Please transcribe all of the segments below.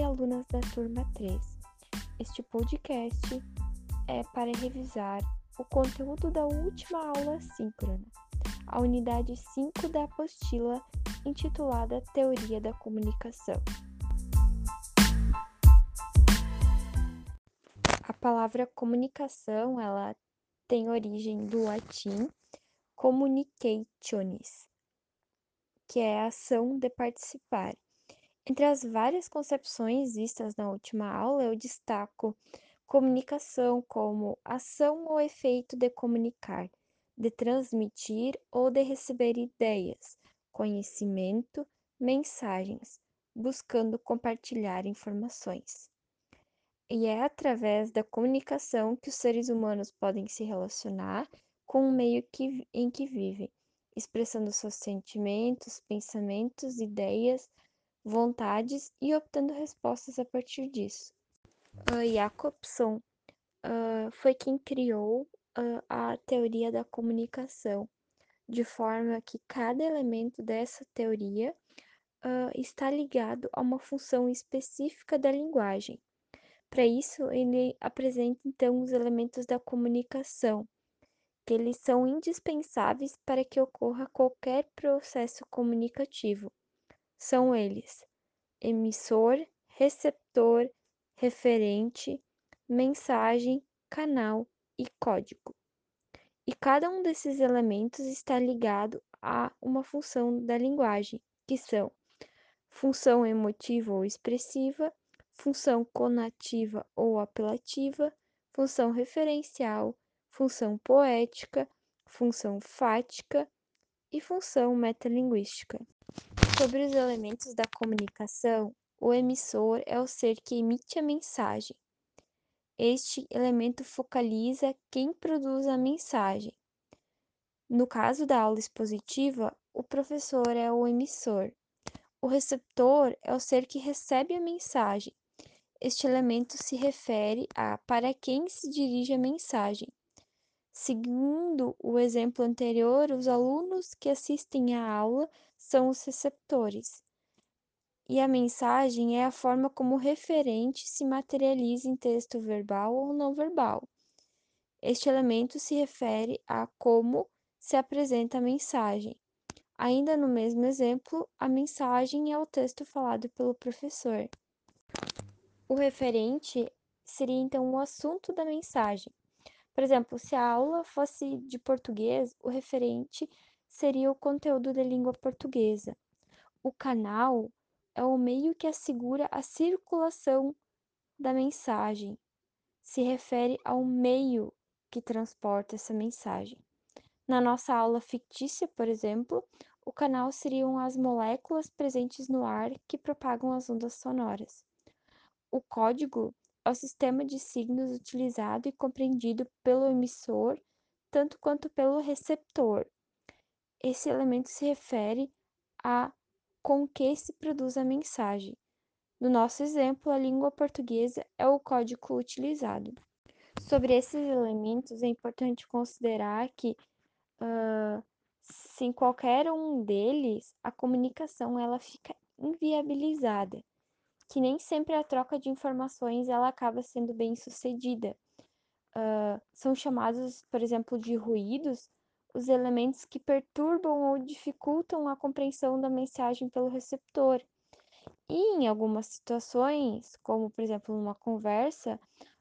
e alunas da turma 3. Este podcast é para revisar o conteúdo da última aula síncrona, a unidade 5 da apostila intitulada Teoria da Comunicação. A palavra comunicação, ela tem origem do latim communicationis, que é a ação de participar. Entre as várias concepções vistas na última aula, eu destaco comunicação como ação ou efeito de comunicar, de transmitir ou de receber ideias, conhecimento, mensagens, buscando compartilhar informações. E é através da comunicação que os seres humanos podem se relacionar com o meio que, em que vivem, expressando seus sentimentos, pensamentos, ideias, vontades e obtendo respostas a partir disso. Uh, Jacobson uh, foi quem criou uh, a teoria da comunicação, de forma que cada elemento dessa teoria está ligado a uma função específica da linguagem. Para isso, ele apresenta então os elementos da comunicação, que eles são indispensáveis para que ocorra qualquer processo comunicativo. São eles: emissor, receptor, referente, mensagem, canal e código. E cada um desses elementos está ligado a uma função da linguagem, que são função emotiva ou expressiva, função conativa ou apelativa, função referencial, função poética, função fática e função metalinguística. Sobre os elementos da comunicação, o emissor é o ser que emite a mensagem. Este elemento focaliza quem produz a mensagem. No caso da aula expositiva, o professor é o emissor. O receptor é o ser que recebe a mensagem. Este elemento se refere a para quem se dirige a mensagem. Seguindo o exemplo anterior, os alunos que assistem à aula são os receptores, e a mensagem é a forma como o referente se materializa em texto verbal ou não verbal. Este elemento se refere a como se apresenta a mensagem. Ainda no mesmo exemplo, a mensagem é o texto falado pelo professor. O referente seria então o assunto da mensagem. Por exemplo, se a aula fosse de português, o referente seria o conteúdo da língua portuguesa. O canal é o meio que assegura a circulação da mensagem, se refere ao meio que transporta essa mensagem. Na nossa aula fictícia, por exemplo, o canal seriam as moléculas presentes no ar que propagam as ondas sonoras. O código é o sistema de signos utilizado e compreendido pelo emissor tanto quanto pelo receptor. Esse elemento se refere a com que se produz a mensagem. No nosso exemplo, a língua portuguesa é o código utilizado. Sobre esses elementos, é importante considerar que, uh, sem qualquer um deles, a comunicação ela fica inviabilizada que nem sempre a troca de informações ela acaba sendo bem sucedida. Uh, são chamados, por exemplo, de ruídos os elementos que perturbam ou dificultam a compreensão da mensagem pelo receptor. E em algumas situações, como por exemplo numa conversa,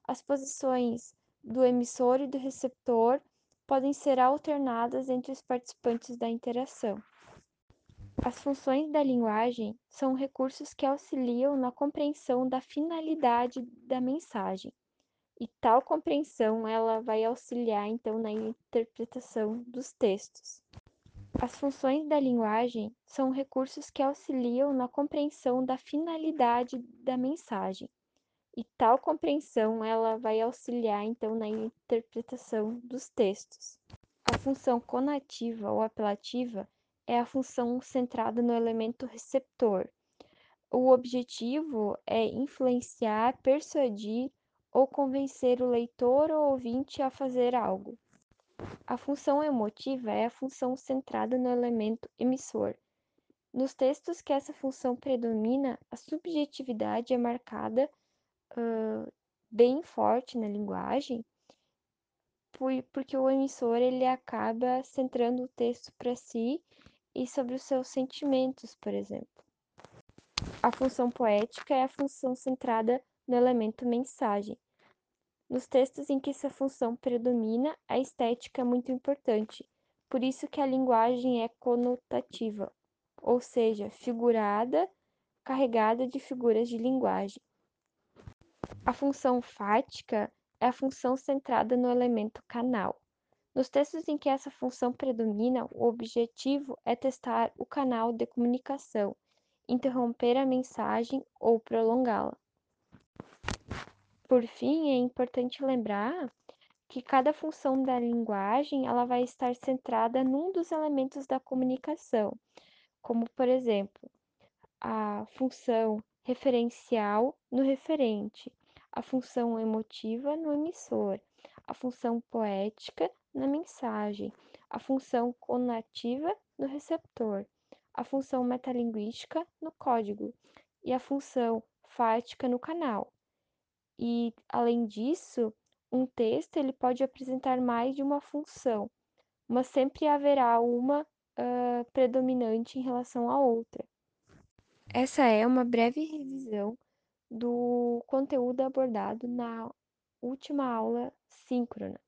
as posições do emissor e do receptor podem ser alternadas entre os participantes da interação. As funções da linguagem são recursos que auxiliam na compreensão da finalidade da mensagem, e tal compreensão ela vai auxiliar então na interpretação dos textos. As funções da linguagem são recursos que auxiliam na compreensão da finalidade da mensagem, e tal compreensão ela vai auxiliar então na interpretação dos textos. A função conativa ou apelativa é a função centrada no elemento receptor. O objetivo é influenciar, persuadir ou convencer o leitor ou ouvinte a fazer algo. A função emotiva é a função centrada no elemento emissor. Nos textos que essa função predomina, a subjetividade é marcada uh, bem forte na linguagem, porque o emissor ele acaba centrando o texto para si e sobre os seus sentimentos, por exemplo. A função poética é a função centrada no elemento mensagem. Nos textos em que essa função predomina, a estética é muito importante, por isso que a linguagem é conotativa, ou seja, figurada, carregada de figuras de linguagem. A função fática é a função centrada no elemento canal. Nos textos em que essa função predomina, o objetivo é testar o canal de comunicação, interromper a mensagem ou prolongá-la. Por fim, é importante lembrar que cada função da linguagem ela vai estar centrada num dos elementos da comunicação, como por exemplo, a função referencial no referente, a função emotiva no emissor, a função poética na mensagem, a função conativa no receptor, a função metalinguística no código e a função fática no canal. E, além disso, um texto ele pode apresentar mais de uma função, mas sempre haverá uma uh, predominante em relação à outra. Essa é uma breve revisão do conteúdo abordado na última aula síncrona.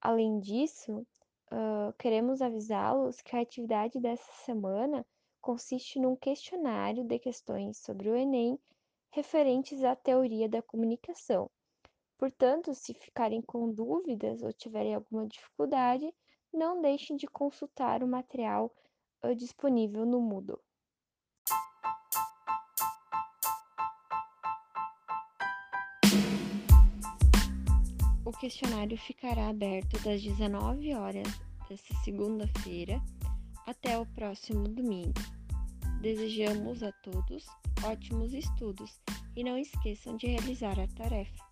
Além disso, uh, queremos avisá-los que a atividade dessa semana consiste num questionário de questões sobre o Enem referentes à teoria da comunicação. Portanto, se ficarem com dúvidas ou tiverem alguma dificuldade, não deixem de consultar o material disponível no Moodle. O questionário ficará aberto das 19 horas desta segunda-feira até o próximo domingo. Desejamos a todos ótimos estudos e não esqueçam de realizar a tarefa.